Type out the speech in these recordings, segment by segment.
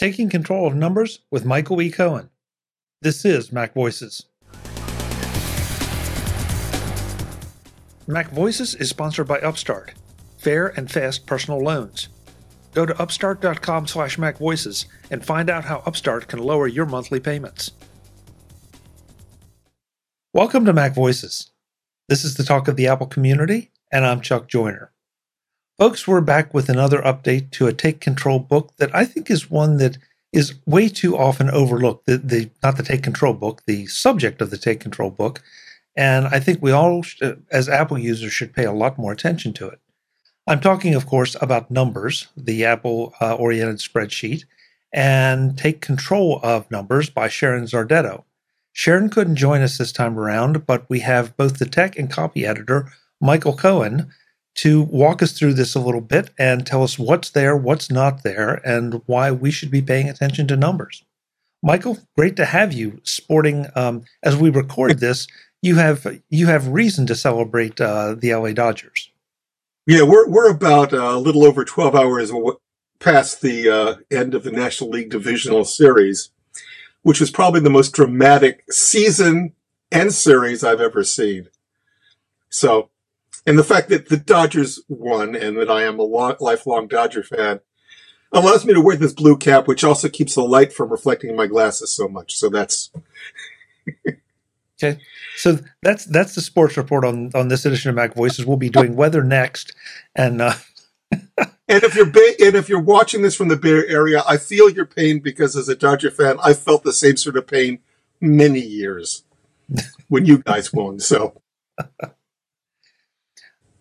Taking Control of Numbers with Michael E. Cohen. This is Mac Voices. Mac Voices is sponsored by Upstart, fair and fast personal loans. Go to upstart.com slash macvoices and find out how Upstart can lower your monthly payments. Welcome to Mac Voices. This is the talk of the Apple community, and I'm Chuck Joiner. Folks, we're back with another update to a Take Control book that I think is one that is way too often overlooked. The, the not the Take Control book, the subject of the Take Control book, and I think we all, as Apple users, should pay a lot more attention to it. I'm talking, of course, about Numbers, the Apple uh, oriented spreadsheet, and Take Control of Numbers by Sharon Zardetto. Sharon couldn't join us this time around, but we have both the tech and copy editor, Michael Cohen, to walk us through this a little bit and tell us what's there, what's not there, and why we should be paying attention to numbers. Michael, great to have you sporting. Um, as we record this, you have you have reason to celebrate uh, the LA Dodgers. Yeah, we're we're about uh, a little over twelve hours past the uh, end of the National League Divisional Series, which was probably the most dramatic season and series I've ever seen. So, and the fact that the Dodgers won and that I am a long, lifelong Dodger fan allows me to wear this blue cap, which also keeps the light from reflecting in my glasses so much. So that's. okay, so that's that's the sports report on on this edition of Mac Voices. We'll be doing weather next, and. Uh, and if you're ba- and if you're watching this from the Bay Area, I feel your pain because as a Dodger fan, I felt the same sort of pain many years when you guys won. So,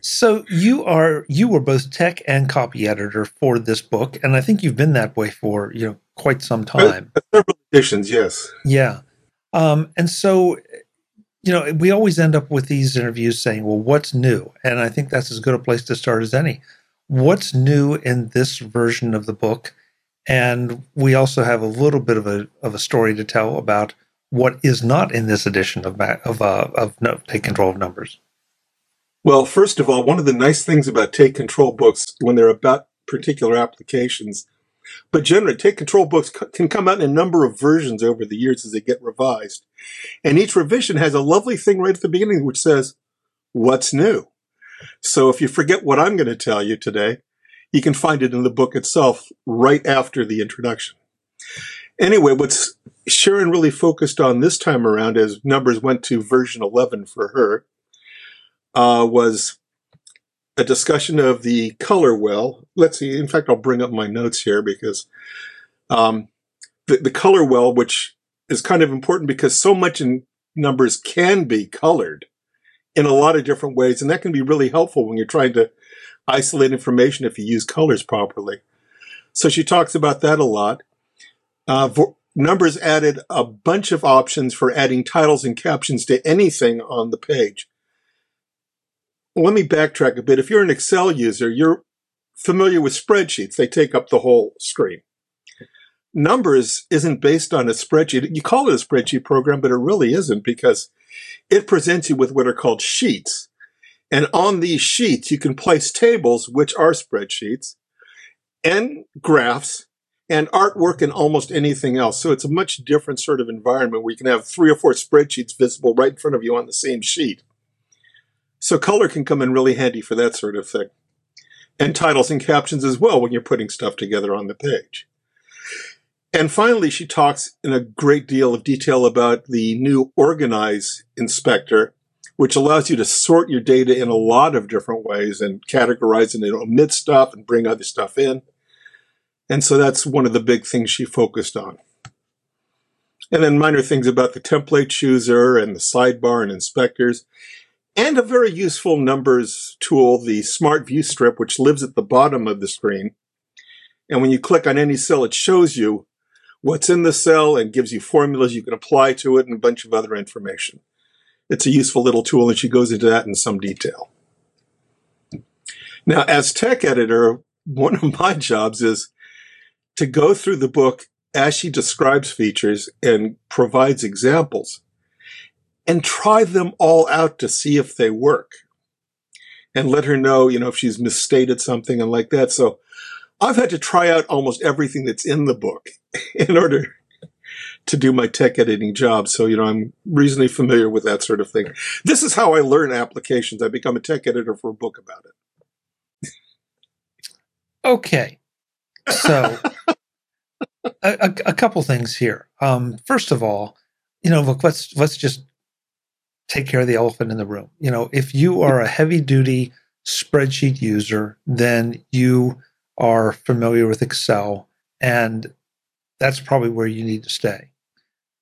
so you are you were both tech and copy editor for this book, and I think you've been that way for you know quite some time. Several editions, yes. Yeah, um, and so you know we always end up with these interviews saying, "Well, what's new?" And I think that's as good a place to start as any what's new in this version of the book and we also have a little bit of a of a story to tell about what is not in this edition of of uh, of no, take control of numbers. Well, first of all, one of the nice things about take control books when they're about particular applications, but generally take control books can come out in a number of versions over the years as they get revised, and each revision has a lovely thing right at the beginning which says, "What's new." So if you forget what I'm going to tell you today, you can find it in the book itself right after the introduction. Anyway, what's Sharon really focused on this time around as numbers went to version 11 for her uh, was a discussion of the color well. Let's see. In fact, I'll bring up my notes here because um, the, the color well, which is kind of important because so much in numbers can be colored in a lot of different ways. And that can be really helpful when you're trying to isolate information if you use colors properly. So she talks about that a lot. Uh, numbers added a bunch of options for adding titles and captions to anything on the page. Let me backtrack a bit. If you're an Excel user, you're familiar with spreadsheets. They take up the whole screen. Numbers isn't based on a spreadsheet. You call it a spreadsheet program, but it really isn't because it presents you with what are called sheets. And on these sheets, you can place tables, which are spreadsheets, and graphs, and artwork and almost anything else. So it's a much different sort of environment where you can have three or four spreadsheets visible right in front of you on the same sheet. So color can come in really handy for that sort of thing. And titles and captions as well when you're putting stuff together on the page. And finally, she talks in a great deal of detail about the new Organize inspector, which allows you to sort your data in a lot of different ways and categorize and omit stuff and bring other stuff in. And so that's one of the big things she focused on. And then minor things about the template chooser and the sidebar and inspectors. And a very useful numbers tool, the Smart View Strip, which lives at the bottom of the screen. And when you click on any cell, it shows you what's in the cell and gives you formulas you can apply to it and a bunch of other information. It's a useful little tool, and she goes into that in some detail. Now, as tech editor, one of my jobs is to go through the book as she describes features and provides examples and try them all out to see if they work and let her know, you know, if she's misstated something and like that. So I've had to try out almost everything that's in the book in order to do my tech editing job. So, you know, I'm reasonably familiar with that sort of thing. This is how I learn applications. I become a tech editor for a book about it. Okay. So, a, a, a, couple things here. Um, first of all, you know, look, let's let's just take care of the elephant in the room. You know, if you are a heavy duty spreadsheet user, then you are familiar with Excel, and that's probably where you need to stay.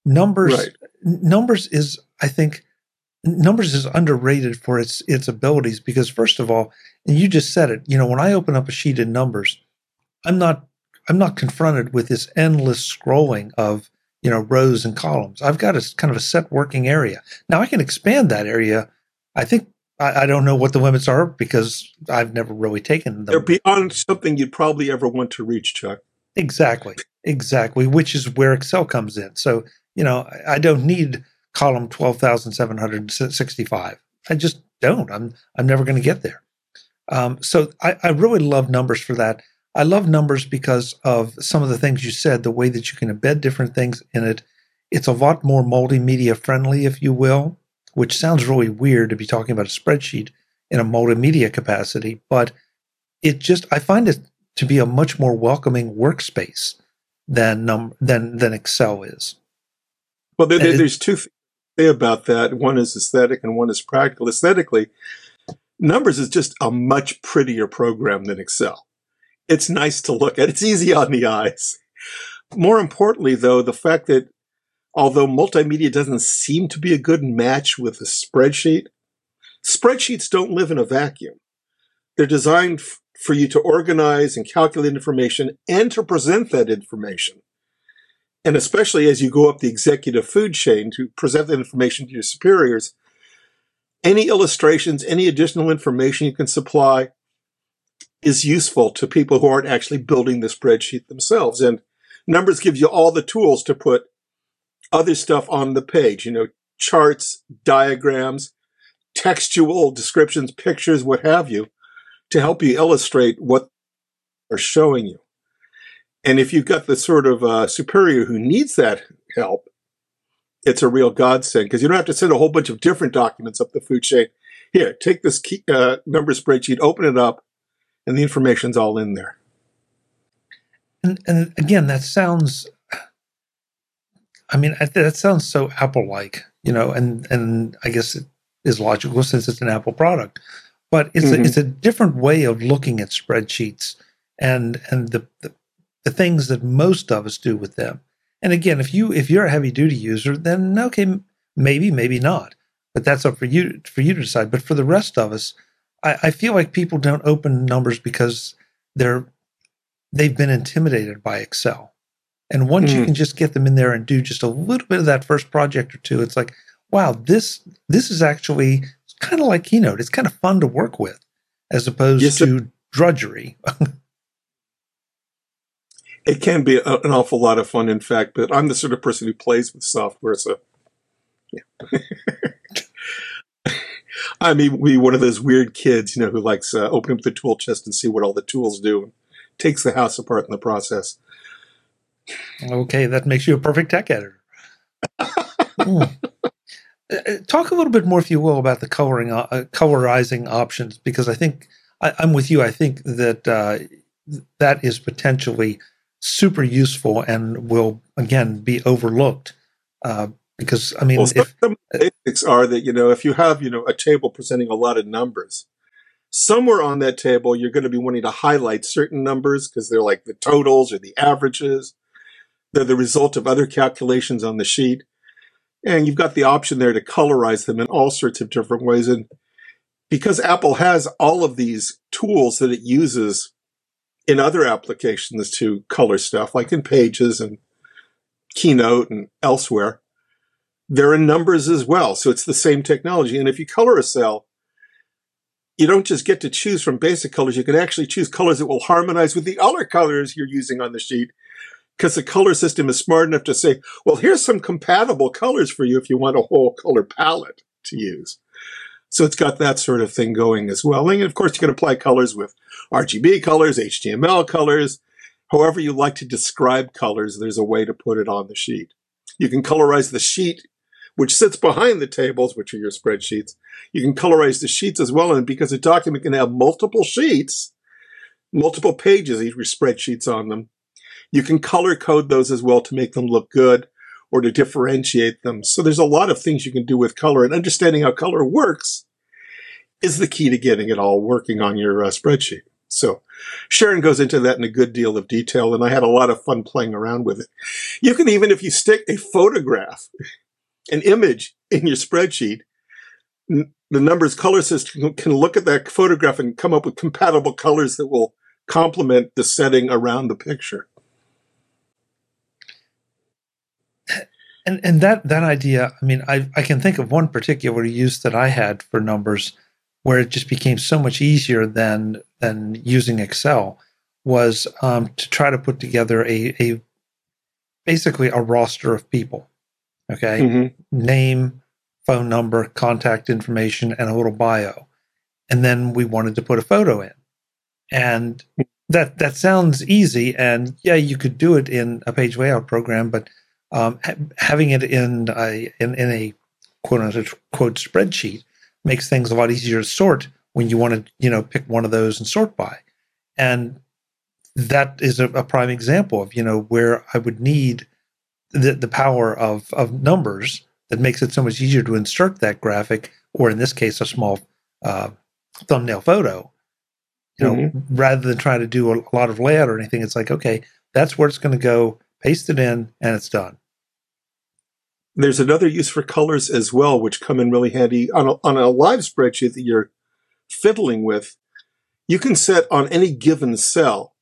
Numbers, right. numbers is, I think, numbers is underrated for its its abilities because first of all, and you just said it. You know, when I open up a sheet in numbers, I'm not I'm not confronted with this endless scrolling of you know rows and columns. I've got a kind of a set working area. Now I can expand that area. I think I, I don't know what the limits are because I've never really taken them. They're beyond something you'd probably ever want to reach, Chuck. Exactly, exactly. Which is where Excel comes in. So you know I, don't need column twelve thousand seven hundred sixty-five. I just don't. I'm I'm never going to get there. Um, so I, I really love numbers for that. I love numbers because of some of the things you said, the way that you can embed different things in it. It's a lot more multimedia friendly, if you will, which sounds really weird to be talking about a spreadsheet in a multimedia capacity, but it just, I find it to be a much more welcoming workspace than, um, than, than Excel is. Well, there, there's two things about that. One is aesthetic and one is practical. Aesthetically, Numbers is just a much prettier program than Excel it's nice to look at. It's easy on the eyes. More importantly, though, the fact that although multimedia doesn't seem to be a good match with a spreadsheet, spreadsheets don't live in a vacuum. They're designed f- for you to organize and calculate information and to present that information. And especially as you go up the executive food chain to present that information to your superiors, any illustrations, any additional information you can supply is useful to people who aren't actually building the spreadsheet themselves. And numbers gives you all the tools to put other stuff on the page, you know, charts, diagrams, textual descriptions, pictures, what have you, to help you illustrate what are showing you. And if you've got the sort of uh, superior who needs that help, it's a real godsend because you don't have to send a whole bunch of different documents up the food chain. Here, take this key, uh, number spreadsheet, open it up, and the information's all in there. And, and again, that sounds. I mean, that sounds so Apple-like, you know, and and I guess it is logical since it's an Apple product, but it's mm-hmm. a, it's a different way of looking at spreadsheets and and the, the the things that most of us do with them. And again, if you if you're a heavy duty user, then okay, maybe maybe not, but that's up for you for you to decide. But for the rest of us, I, I feel like people don't open numbers because they're they've been intimidated by Excel. And once mm. you hmm. can just get them in there and do just a little bit of that first project or two, it's like, wow, this this is actually kind of like Keynote. It's kind of fun to work with, as opposed yes, to drudgery. it can be a, an awful lot of fun, in fact. But I'm the sort of person who plays with software, so yeah. I mean, be one of those weird kids, you know, who likes uh, opening up the tool chest and see what all the tools do, and takes the house apart in the process. Okay, that makes you a perfect tech editor. mm. Talk a little bit more, if you will, about the coloring, uh, colorizing options, because I think I, am with you. I think that uh, that is potentially super useful and will again be overlooked uh, because I mean, well, if, some basics are that you know if you have you know a table presenting a lot of numbers, somewhere on that table you're going to be wanting to highlight certain numbers because they're like the totals or the averages. They're the result of other calculations on the sheet, and you've got the option there to colorize them in all sorts of different ways. And because Apple has all of these tools that it uses in other applications to color stuff, like in Pages and Keynote and elsewhere they're in numbers as well. So it's the same technology. And if you color a cell, you don't just get to choose from basic colors. You can actually choose colors that will harmonize with the other colors you're using on the sheet because the color system is smart enough to say, well, here's some compatible colors for you if you want a whole color palette to use. So it's got that sort of thing going as well. And of course, you can apply colors with RGB colors, HTML colors, however you like to describe colors, there's a way to put it on the sheet. You can colorize the sheet, which sits behind the tables, which are your spreadsheets. You can colorize the sheets as well. And because a document can have multiple sheets, multiple pages, each with spreadsheets on them, you can color code those as well to make them look good or to differentiate them. So there's a lot of things you can do with color and understanding how color works is the key to getting it all working on your uh, spreadsheet. So Sharon goes into that in a good deal of detail, and I had a lot of fun playing around with it. You can even, if you stick a photograph, an image in your spreadsheet, the numbers color system can look at that photograph and come up with compatible colors that will complement the setting around the picture. And and that that idea, I mean, I I can think of one particular use that I had for numbers where it just became so much easier than than using Excel was um, to try to put together a, a basically a roster of people. Okay, mm-hmm. name, phone number, contact information, and a little bio, and then we wanted to put a photo in, and that that sounds easy, and yeah, you could do it in a page layout program, but um, ha- having it in a in, in a quote unquote spreadsheet makes things a lot easier to sort when you want to, you know, pick one of those and sort by. And that is a, a prime example of, you know, where I would need the, the power of, of numbers that makes it so much easier to insert that graphic, or in this case, a small uh, thumbnail photo. You know, mm-hmm. rather than trying to do a, a lot of layout or anything, it's like, okay, that's where it's going to go, paste it in, and it's done. There's another use for colors as well, which come in really handy on a, on a live spreadsheet that you're fiddling with. You can set on any given cell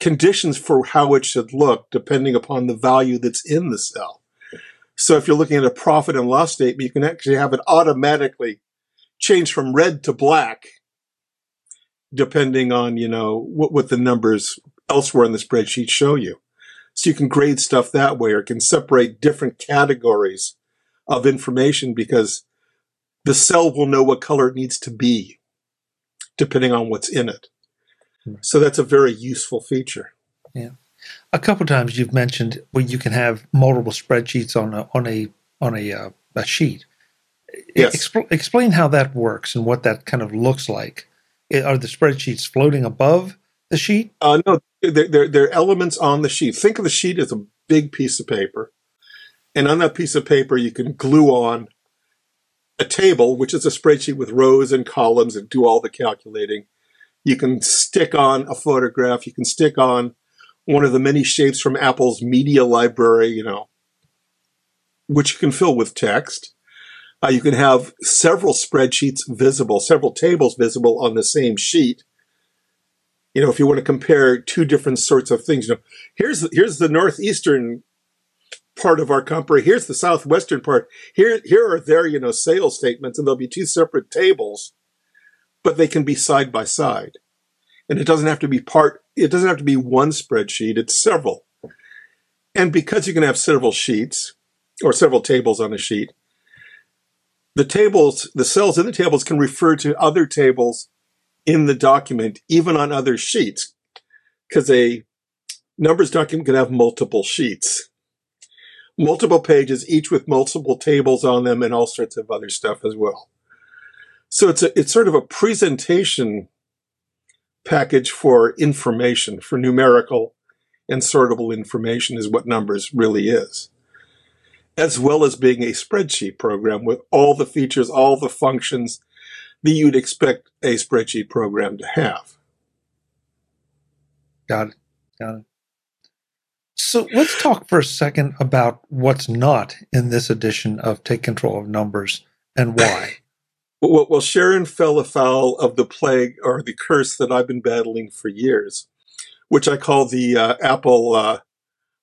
conditions for how it should look depending upon the value that's in the cell. So if you're looking at a profit and loss statement, you can actually have it automatically change from red to black depending on, you know, what, what the numbers elsewhere in the spreadsheet show you. So you can grade stuff that way or can separate different categories of information because the cell will know what color it needs to be depending on what's in it. So that's a very useful feature. Yeah. A couple times you've mentioned where you can have multiple spreadsheets on a on a on a, uh, a sheet. Yes. Expl- explain how that works and what that kind of looks like. Are the spreadsheets floating above the sheet? Uh, no, they're, they're, they're elements on the sheet. Think of the sheet as a big piece of paper. And on that piece of paper, you can glue on a table, which is a spreadsheet with rows and columns and do all the calculating. You can stick on a photograph. You can stick on one of the many shapes from Apple's media library, you know, which you can fill with text. Uh, you can have several spreadsheets visible, several tables visible on the same sheet you know, if you want to compare two different sorts of things, you know, here's here's the northeastern part of our company. Here's the southwestern part. Here here are their you know sales statements, and there'll be two separate tables, but they can be side by side, and it doesn't have to be part. It doesn't have to be one spreadsheet. It's several, and because you can have several sheets or several tables on a sheet, the tables, the cells in the tables can refer to other tables in the document, even on other sheets, because a numbers document can have multiple sheets, multiple pages, each with multiple tables on them and all sorts of other stuff as well. So it's a, it's sort of a presentation package for information, for numerical and sortable information is what numbers really is. As well as being a spreadsheet program with all the features, all the functions, that you'd expect a spreadsheet program to have. Got it. Got it. So let's talk for a second about what's not in this edition of Take Control of Numbers and why. well, Sharon fell afoul of the plague or the curse that I've been battling for years, which I call the uh, Apple uh,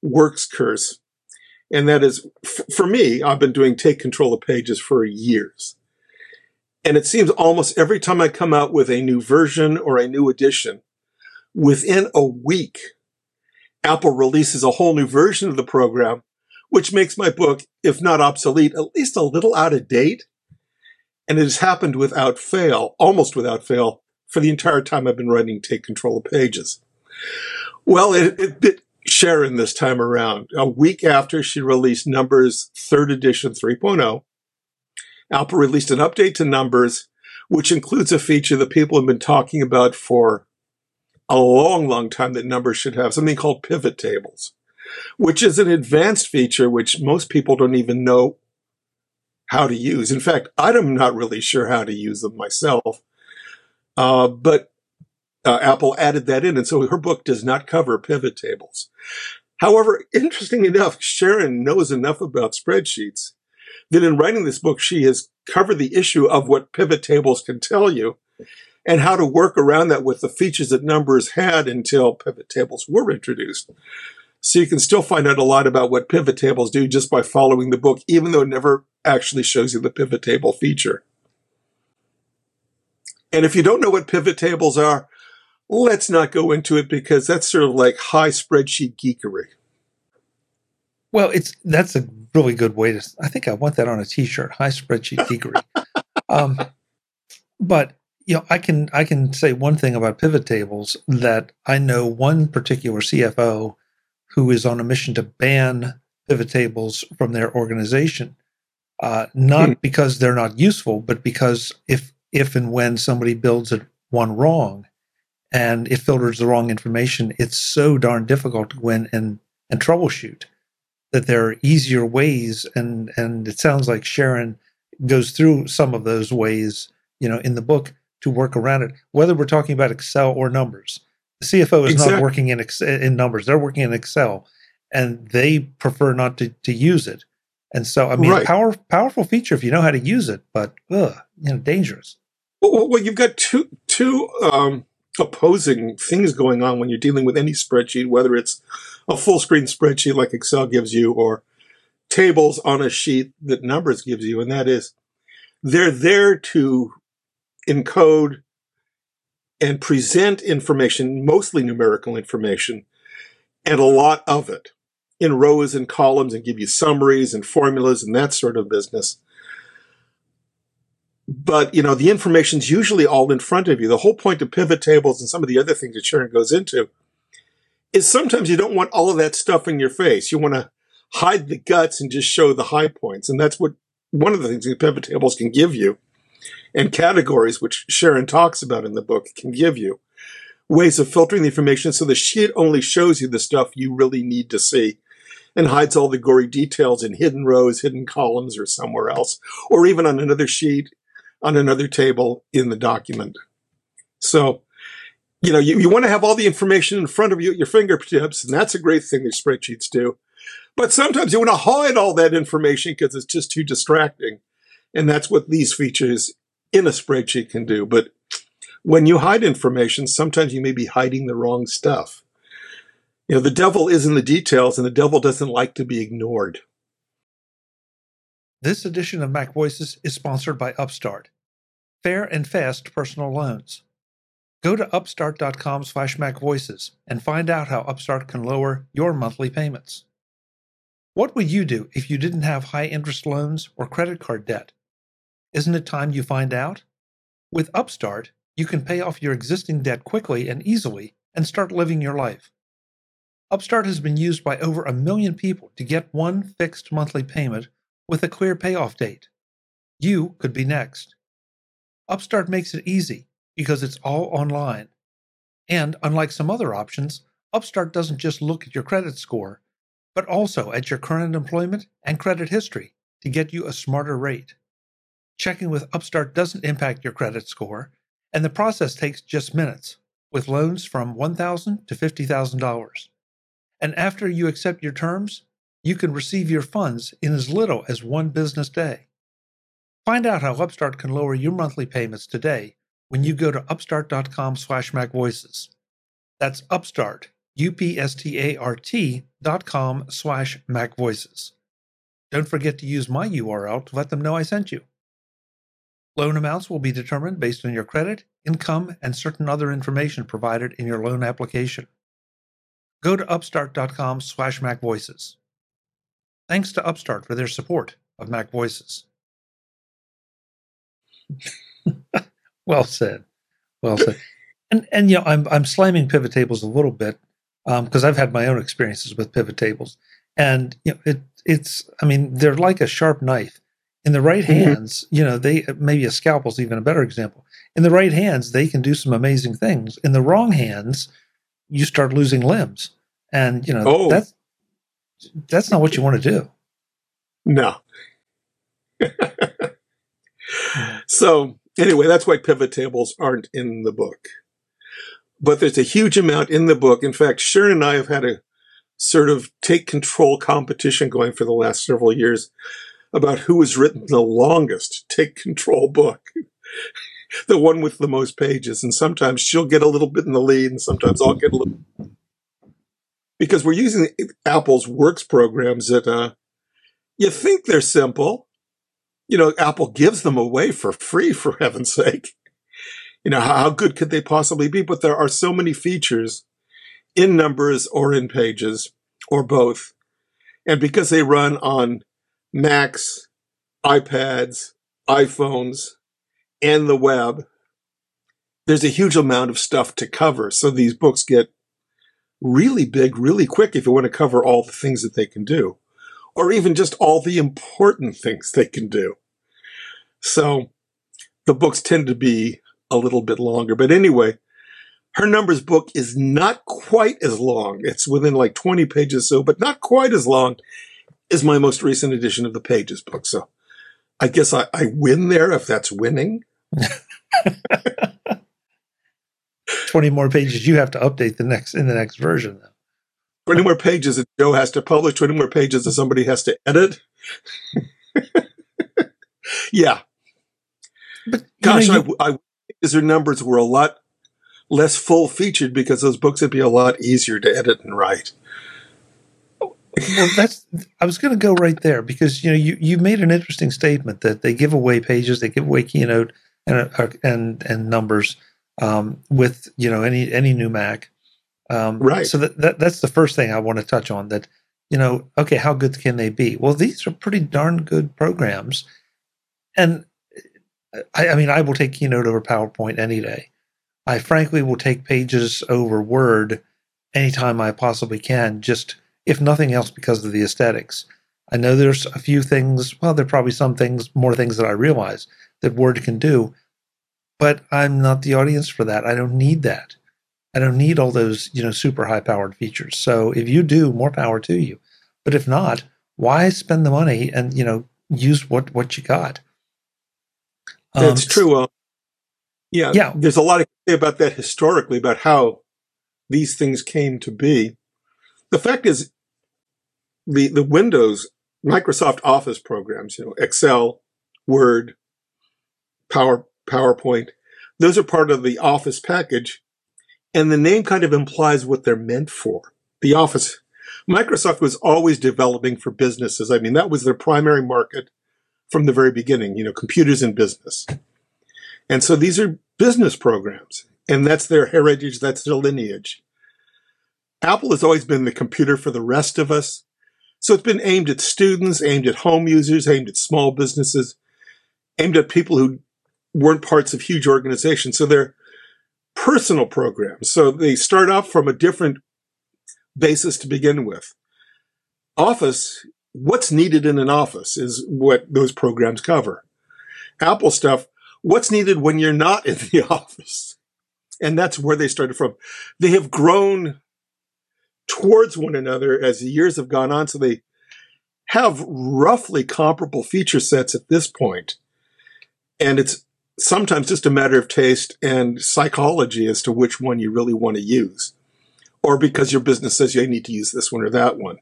Works curse. And that is, f- for me, I've been doing Take Control of Pages for years. And it seems almost every time I come out with a new version or a new edition, within a week, Apple releases a whole new version of the program, which makes my book, if not obsolete, at least a little out of date. And it has happened without fail, almost without fail, for the entire time I've been writing Take Control of Pages. Well, it, it bit Sharon this time around. A week after she released Numbers third edition 3.0, Apple released an update to Numbers, which includes a feature that people have been talking about for a long, long time that Numbers should have, something called pivot tables, which is an advanced feature which most people don't even know how to use. In fact, I'm not really sure how to use them myself. Uh, but uh, Apple added that in, and so her book does not cover pivot tables. However, interesting enough, Sharon knows enough about spreadsheets that in writing this book, she has covered the issue of what pivot tables can tell you and how to work around that with the features that numbers had until pivot tables were introduced. So you can still find out a lot about what pivot tables do just by following the book, even though it never actually shows you the pivot table feature. And if you don't know what pivot tables are, let's not go into it because that's sort of like high spreadsheet geekery. Well, it's that's a really good way to. I think I want that on a T-shirt. High spreadsheet geekery. um, but you know, I can I can say one thing about pivot tables that I know one particular CFO who is on a mission to ban pivot tables from their organization. Uh, not hmm. because they're not useful, but because if if and when somebody builds it one wrong, and it filters the wrong information, it's so darn difficult to go in and, and troubleshoot that there are easier ways. And, and it sounds like Sharon goes through some of those ways, you know, in the book to work around it, whether we're talking about Excel or numbers. The CFO is exactly. not working in, in numbers. They're working in Excel and they prefer not to, to use it. And so, I mean, right. power, powerful feature if you know how to use it, but ugh, you know, dangerous. Well, well, you've got two two um, opposing things going on when you're dealing with any spreadsheet, whether it's a full screen spreadsheet like Excel gives you or tables on a sheet that numbers gives you. And that is they're there to encode and present information, mostly numerical information, and a lot of it in rows and columns and give you summaries and formulas and that sort of business. But you know the information's usually all in front of you. The whole point of pivot tables and some of the other things that sharon goes into is sometimes you don't want all of that stuff in your face. You want to hide the guts and just show the high points. And that's what one of the things that pivot tables can give you and categories which sharon talks about in the book can give you ways of filtering the information so the sheet only shows you the stuff you really need to see and hides all the gory details in hidden rows, hidden columns, or somewhere else, or even on another sheet on another table in the document. So, you know, you, you want to have all the information in front of you at your fingertips, and that's a great thing these spreadsheets do. But sometimes you want to hide all that information because it's just too distracting. And that's what these features in a spreadsheet can do. But when you hide information, sometimes you may be hiding the wrong stuff. You know, the devil is in the details, and the devil doesn't like to be ignored. This edition of Mac Voices is sponsored by Upstart. Fair and fast personal loans. Go to upstart.com slash macvoices and find out how Upstart can lower your monthly payments. What would you do if you didn't have high interest loans or credit card debt? Isn't it time you find out? With Upstart, you can pay off your existing debt quickly and easily and start living your life. Upstart has been used by over a million people to get one fixed monthly payment with a clear payoff date. You could be next. Upstart makes it easy because it's all online. And unlike some other options, Upstart doesn't just look at your credit score, but also at your current employment and credit history to get you a smarter rate. Checking with Upstart doesn't impact your credit score, and the process takes just minutes, with loans from 1,000 to $50,000. And after you accept your terms, you can receive your funds in as little as one business day. Find out how Upstart can lower your monthly payments today when you go to upstart.com slash macvoices. That's upstart, U-P-S-T-A-R-T dot com slash macvoices. Don't forget to use my URL to let them know I sent you. Loan amounts will be determined based on your credit, income, and certain other information provided in your loan application. Go to upstart.com slash macvoices. Thanks to Upstart for their support of Mac Voices. well said. Well said. And and you know, I'm I'm slamming pivot tables a little bit because um, I've had my own experiences with pivot tables, and you know, it it's I mean they're like a sharp knife. In the right mm-hmm. hands, you know, they maybe a scalpel is even a better example. In the right hands, they can do some amazing things. In the wrong hands, you start losing limbs, and you know oh. that's that's not what you want to do. No. so anyway, that's why pivot tables aren't in the book. But there's a huge amount in the book. In fact, Sharon and I have had a sort of take control competition going for the last several years about who has written the longest take control book. the one with the most pages. And sometimes she'll get a little bit in the lead, and sometimes I'll get a little. Because we're using Apple's Works programs that uh, you think they're simple, you know, Apple gives them away for free, for heaven's sake. You know, how, how good could they possibly be? But there are so many features in numbers or in pages or both. And because they run on Macs, iPads, iPhones, and the web, there's a huge amount of stuff to cover. So these books get really big, really quick if you want to cover all the things that they can do, or even just all the important things they can do. So the books tend to be a little bit longer. But anyway, her numbers book is not quite as long. It's within like 20 pages so, but not quite as long as my most recent edition of the Pages book. So I guess I, I win there if that's winning. 20 more pages you have to update the next in the next version though. 20 more pages that Joe has to publish, 20 more pages that somebody has to edit. yeah, but gosh, know, you, I, I their numbers were a lot less full featured because those books would be a lot easier to edit and write. Well, that's I was going to go right there because you know you you made an interesting statement that they give away pages, they give away keynote and uh, and and numbers um, with you know any any new Mac. Um, right. So that, that that's the first thing I want to touch on. That you know, okay, how good can they be? Well, these are pretty darn good programs, and I, I mean, I will take Keynote over PowerPoint any day. I frankly will take Pages over Word anytime I possibly can, just if nothing else because of the aesthetics. I know there's a few things, well, there are probably some things, more things that I realize that Word can do, but I'm not the audience for that. I don't need that. I don't need all those, you know, super high powered features. So if you do, more power to you. But if not, why spend the money and, you know, use what what you got? That's um, true. Uh, yeah, yeah. There's a lot to say about that historically, about how these things came to be. The fact is, the the Windows Microsoft Office programs, you know, Excel, Word, Power PowerPoint, those are part of the Office package, and the name kind of implies what they're meant for. The Office, Microsoft was always developing for businesses. I mean, that was their primary market from the very beginning, you know, computers in business. And so these are business programs, and that's their heritage, that's their lineage. Apple has always been the computer for the rest of us. So it's been aimed at students, aimed at home users, aimed at small businesses, aimed at people who weren't parts of huge organizations. So they're personal programs. So they start off from a different basis to begin with. Office what's needed in an office is what those programs cover. Apple stuff, what's needed when you're not in the office. And that's where they started from. They have grown towards one another as the years have gone on. So they have roughly comparable feature sets at this point. And it's sometimes just a matter of taste and psychology as to which one you really want to use. Or because your business says you need to use this one or that one.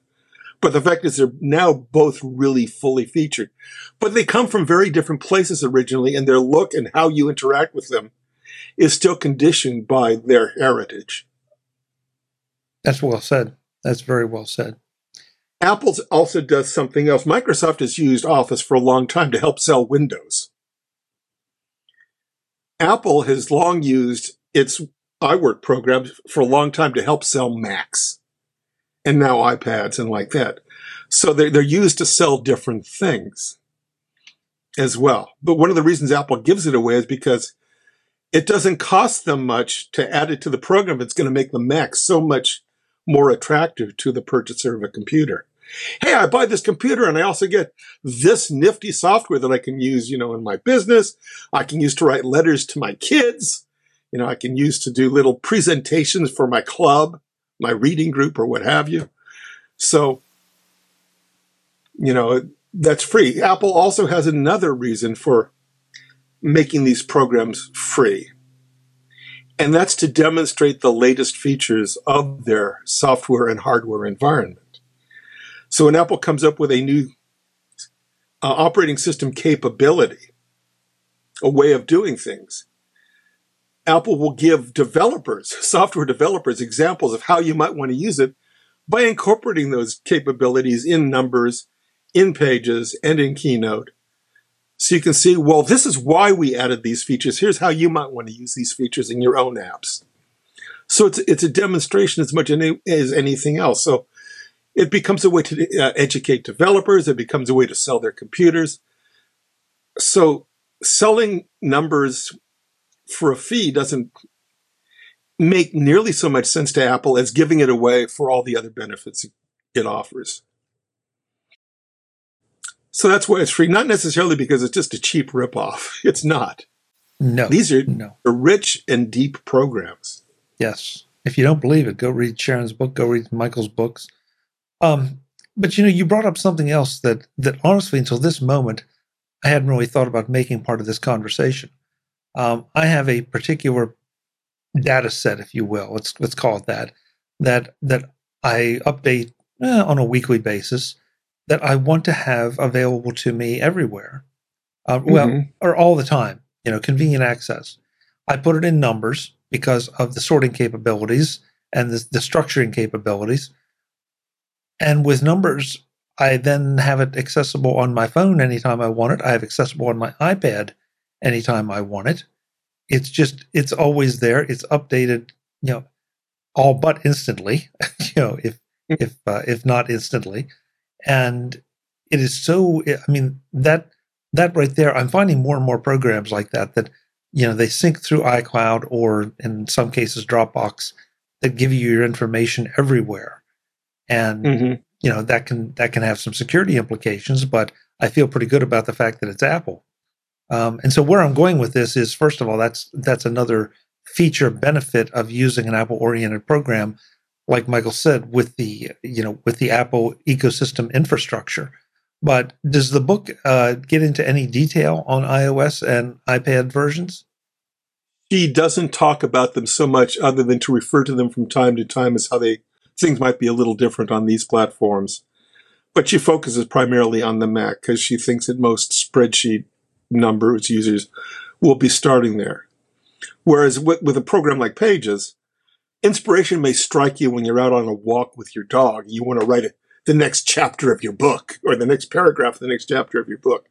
But the fact is, they're now both really fully featured. But they come from very different places originally, and their look and how you interact with them is still conditioned by their heritage. That's well said. That's very well said. Apple also does something else. Microsoft has used Office for a long time to help sell Windows. Apple has long used its iWork program for a long time to help sell Macs and now iPads and like that. So they're, they're used to sell different things. as well. But one of the reasons Apple gives it away is because it doesn't cost them much to add it to the program. It's going to make the Mac so much more attractive to the purchaser of a computer. Hey, I buy this computer and I also get this nifty software that I can use, you know, in my business. I can use to write letters to my kids. You know, I can use to do little presentations for my club, my reading group or what have you. So, you know, that's free. Apple also has another reason for making these programs free. And that's to demonstrate the latest features of their software and hardware environment. So when Apple comes up with a new uh, operating system capability, a way of doing things, Apple will give developers, software developers, examples of how you might want to use it by incorporating those capabilities in numbers, in pages, and in Keynote so you can see, well, this is why we added these features. Here's how you might want to use these features in your own apps. So it's, it's a demonstration as much as anything else. So it becomes a way to uh, educate developers. It becomes a way to sell their computers. So selling numbers for a fee doesn't make nearly so much sense to Apple as giving it away for all the other benefits it offers. So that's why it's free. Not necessarily because it's just a cheap ripoff. It's not. No. These are no. rich and deep programs. Yes. If you don't believe it, go read Sharon's book, go read Michael's books. Um, but you know, you brought up something else that that honestly, until this moment, I hadn't really thought about making part of this conversation. Um, I have a particular data set, if you will, let's let's call it that, that that I update eh, on a weekly basis that I want to have available to me everywhere. Uh, well, mm-hmm. or all the time, you know, convenient access. I put it in numbers because of the sorting capabilities and the, the structuring capabilities. And with numbers, I then have it accessible on my phone anytime I want it. I have accessible on my iPad anytime I want it. It's just it's always there. It's updated, you know, all but instantly. you know, if if uh, if not instantly and it is so i mean that that right there i'm finding more and more programs like that that you know they sync through icloud or in some cases dropbox that give you your information everywhere and mm-hmm. you know that can that can have some security implications but i feel pretty good about the fact that it's apple um, and so where i'm going with this is first of all that's that's another feature benefit of using an apple oriented program like Michael said, with the you know with the Apple ecosystem infrastructure. But does the book uh, get into any detail on iOS and iPad versions? She doesn't talk about them so much, other than to refer to them from time to time as how they things might be a little different on these platforms. But she focuses primarily on the Mac because she thinks that most spreadsheet numbers users will be starting there. Whereas with, with a program like Pages, inspiration may strike you when you're out on a walk with your dog. You want to write the next chapter of your book or the next paragraph of the next chapter of your book.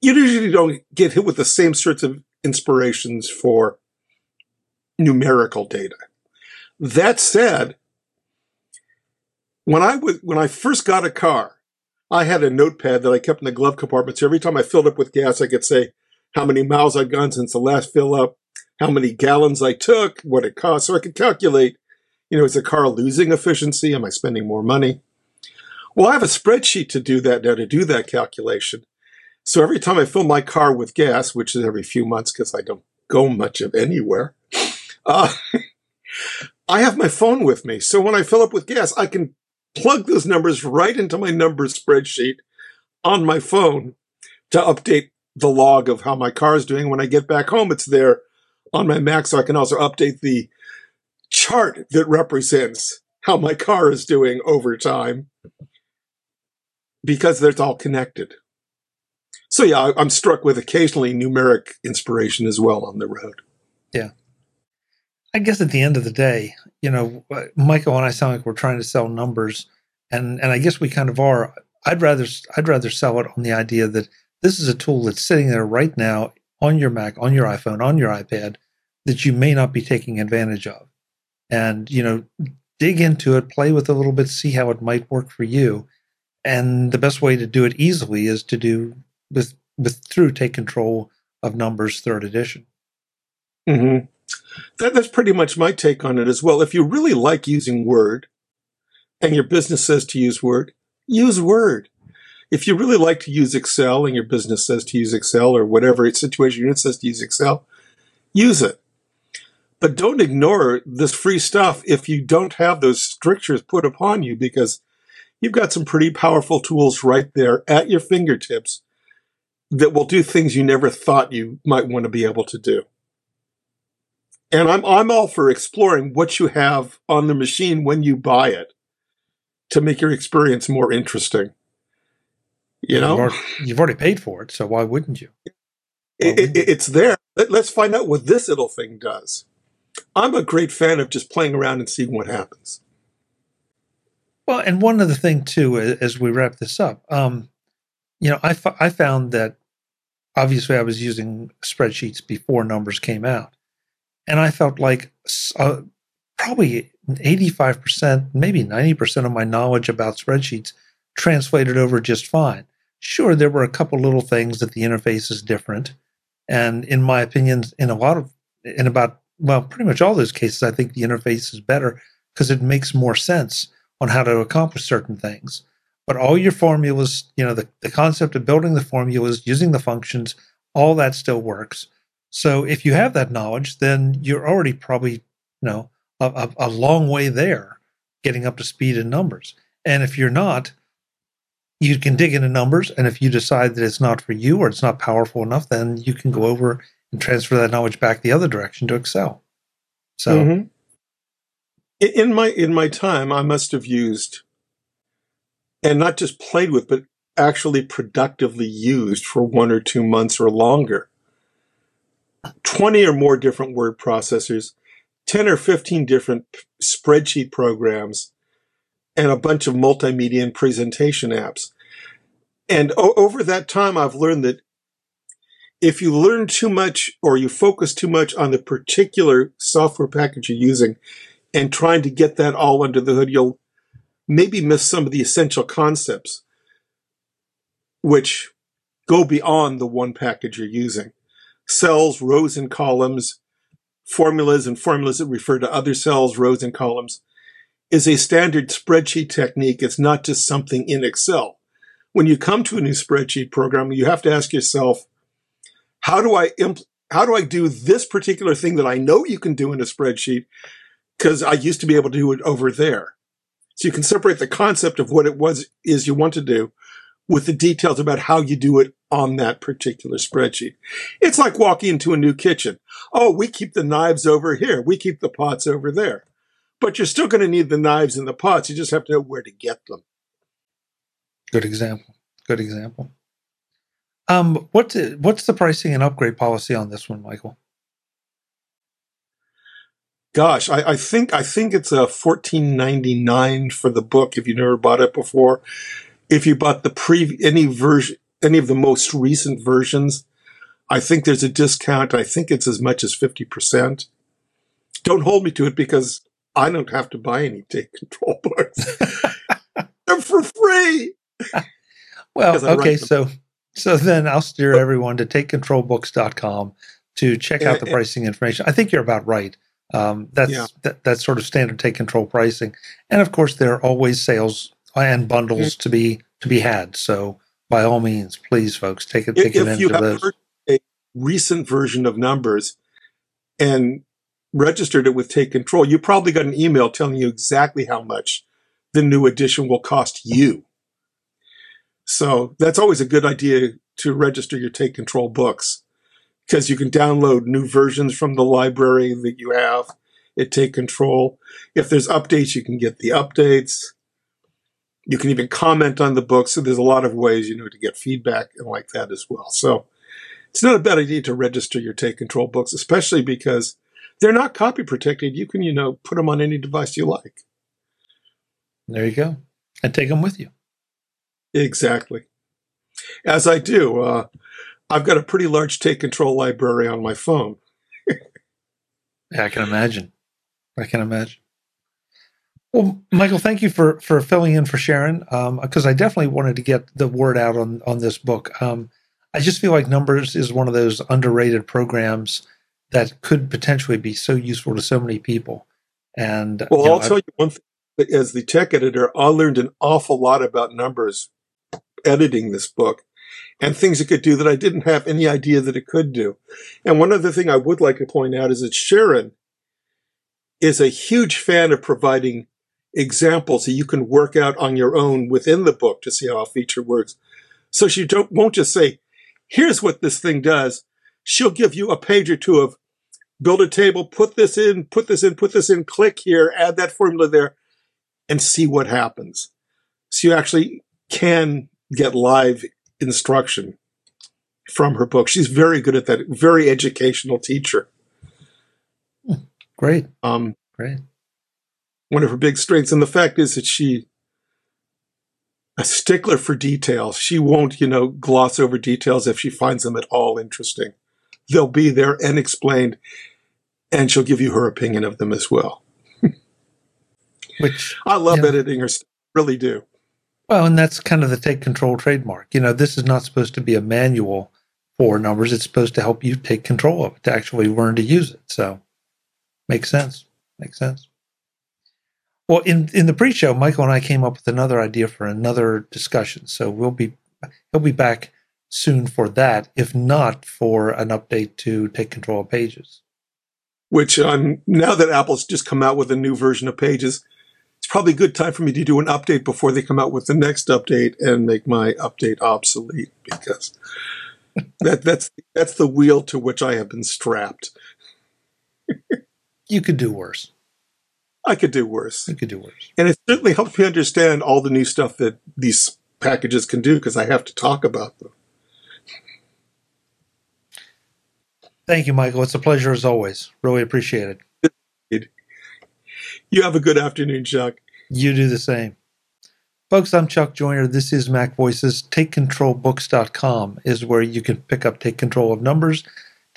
You usually don't get hit with the same sorts of inspirations for numerical data. That said, when I was when I first got a car, I had a notepad that I kept in the glove compartment. So every time I filled up with gas, I could say how many miles I'd gone since the last fill up, how many gallons I took, what it cost, so I could calculate, you know, is the car losing efficiency? Am I spending more money? Well, I have a spreadsheet to do that now, to do that calculation. So every time I fill my car with gas, which is every few months because I don't go much of anywhere, uh, I have my phone with me. So when I fill up with gas, I can plug those numbers right into my numbers spreadsheet on my phone to update the log of how my car is doing. When I get back home, it's there on my Mac so I can also update the chart that represents how my car is doing over time because it's all connected. So yeah, I'm struck with occasionally numeric inspiration as well on the road. Yeah. I guess at the end of the day, you know, Michael and I sound like we're trying to sell numbers and and I guess we kind of are. I'd rather I'd rather sell it on the idea that this is a tool that's sitting there right now on your Mac, on your iPhone, on your iPad that you may not be taking advantage of. And, you know, dig into it, play with it a little bit, see how it might work for you. And the best way to do it easily is to do with with through Take Control of Numbers Third Edition. Mm-hmm. That, that's pretty much my take on it as well. If you really like using Word, and your business says to use Word, use Word. If you really like to use Excel and your business says to use Excel or whatever situation unit says to use Excel, use it. But don't ignore this free stuff if you don't have those strictures put upon you because you've got some pretty powerful tools right there at your fingertips that will do things you never thought you might want to be able to do. And I'm I'm all for exploring what you have on the machine when you buy it to make your experience more interesting. You know, you've already, you've already paid for it, so why wouldn't you? It, it, it's there. Let, let's find out what this little thing does. I'm a great fan of just playing around and seeing what happens. Well, and one other thing too, as we wrap this up, um, you know, I, f- I found that obviously I was using spreadsheets before numbers came out, and I felt like uh, probably 85%, maybe 90% of my knowledge about spreadsheets translated over just fine. Sure, there were a couple little things that the interface is different. And in my opinion, in a lot of, in about, well, pretty much all those cases, I think the interface is better because it makes more sense on how to accomplish certain things. But all your formulas, you know, the, the concept of building the formulas, using the functions, all that still works. So if you have that knowledge, then you're already probably, you know, a, a, a long way there getting up to speed in numbers. And if you're not, you can dig into numbers. And if you decide that it's not for you or it's not powerful enough, then you can go over and transfer that knowledge back the other direction to Excel. So, mm-hmm. in my in my time, I must have used, and not just played with, but actually productively used for one or two months or longer. 20 or more different word processors, 10 or 15 different spreadsheet programs, and a bunch of multimedia and presentation apps. And o- over that time, I've learned that if you learn too much or you focus too much on the particular software package you're using and trying to get that all under the hood, you'll maybe miss some of the essential concepts which go beyond the one package you're using. Cells, rows, and columns, formulas, and formulas that refer to other cells, rows, and columns is a standard spreadsheet technique. It's not just something in Excel. When you come to a new spreadsheet program, you have to ask yourself, how do I impl- how do I do this particular thing that I know you can do in a spreadsheet because I used to be able to do it over there. So you can separate the concept of what it was is you want to do with the details about how you do it on that particular spreadsheet. It's like walking into a new kitchen. Oh, we keep the knives over here. We keep the pots over there but you're still going to need the knives and the pots. You just have to know where to get them. Good example. Good example. Um, what's it, what's the pricing and upgrade policy on this one, Michael? Gosh, I, I think I think it's a fourteen ninety nine for the book if you never bought it before. If you bought the pre any version any of the most recent versions, I think there's a discount. I think it's as much as fifty percent. Don't hold me to it because I don't have to buy any take control books. They're for free. well, okay, so so then I'll steer everyone to takecontrolbooks.com to check out the pricing information. I think you're about right. Um, that's yeah. that, that's sort of standard take control pricing, and of course there are always sales and bundles mm-hmm. to be to be had. So by all means, please, folks, take it take if advantage you of those. A recent version of numbers, and registered it with Take Control, you probably got an email telling you exactly how much the new edition will cost you. So that's always a good idea to register your Take Control books because you can download new versions from the library that you have at Take Control. If there's updates, you can get the updates. You can even comment on the book. So there's a lot of ways, you know, to get feedback and like that as well. So it's not a bad idea to register your Take Control books, especially because they're not copy protected. You can, you know, put them on any device you like. There you go. And take them with you. Exactly. As I do. Uh, I've got a pretty large take control library on my phone. yeah, I can imagine. I can imagine. Well, Michael, thank you for for filling in for Sharon because um, I definitely wanted to get the word out on on this book. Um, I just feel like Numbers is one of those underrated programs that could potentially be so useful to so many people. And Well, you know, I'll tell you one thing. As the tech editor, I learned an awful lot about numbers editing this book and things it could do that I didn't have any idea that it could do. And one other thing I would like to point out is that Sharon is a huge fan of providing examples that you can work out on your own within the book to see how a feature works. So she don't, won't just say, here's what this thing does. She'll give you a page or two of build a table, put this in, put this in, put this in, click here, add that formula there, and see what happens. So you actually can get live instruction from her book. She's very good at that, very educational teacher. great, Um, great. one of her big strengths. And the fact is that she a stickler for details. She won't, you know, gloss over details if she finds them at all interesting. They'll be there and explained, and she'll give you her opinion of them as well. Which I love Yeah. editing her stuff, really do. Well, and that's kind of the take control trademark. You know, this is not supposed to be a manual for numbers. It's supposed to help you take control of it, to actually learn to use it. So makes sense. Makes sense. Well, in, in the pre-show, Michael and I came up with another idea for another discussion. So we'll be he'll be back soon for that, if not for an update to take control of pages. Which um, now that Apple's just come out with a new version of Pages, it's probably a good time for me to do an update before they come out with the next update and make my update obsolete because that that's that's the wheel to which I have been strapped. You could do worse. I could do worse. You could do worse. And it certainly helps me understand all the new stuff that these packages can do because I have to talk about them. Thank you, Michael. It's a pleasure as always. Really appreciate it. You have a good afternoon, Chuck. You do the same. Folks, I'm Chuck Joiner. This is Mac Voices. TakeControlBooks.com is where you can pick up Take Control of Numbers,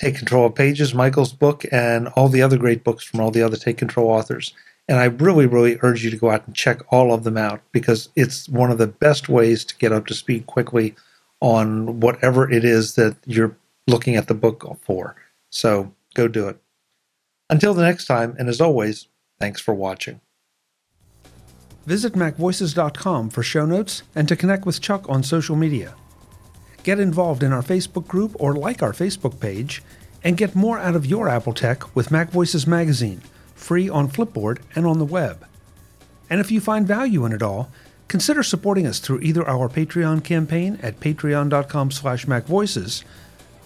Take Control of Pages, Michael's book, and all the other great books from all the other Take Control authors. And I really, really urge you to go out and check all of them out because it's one of the best ways to get up to speed quickly on whatever it is that you're looking at the book for. So go do it. Until the next time, and as always, thanks for watching. Visit MacVoices.com for show notes and to connect with Chuck on social media. Get involved in our Facebook group or like our Facebook page, and get more out of your Apple tech with MacVoices Magazine, free on Flipboard and on the web. And if you find value in it all, consider supporting us through either our Patreon campaign at patreon.com slash macvoices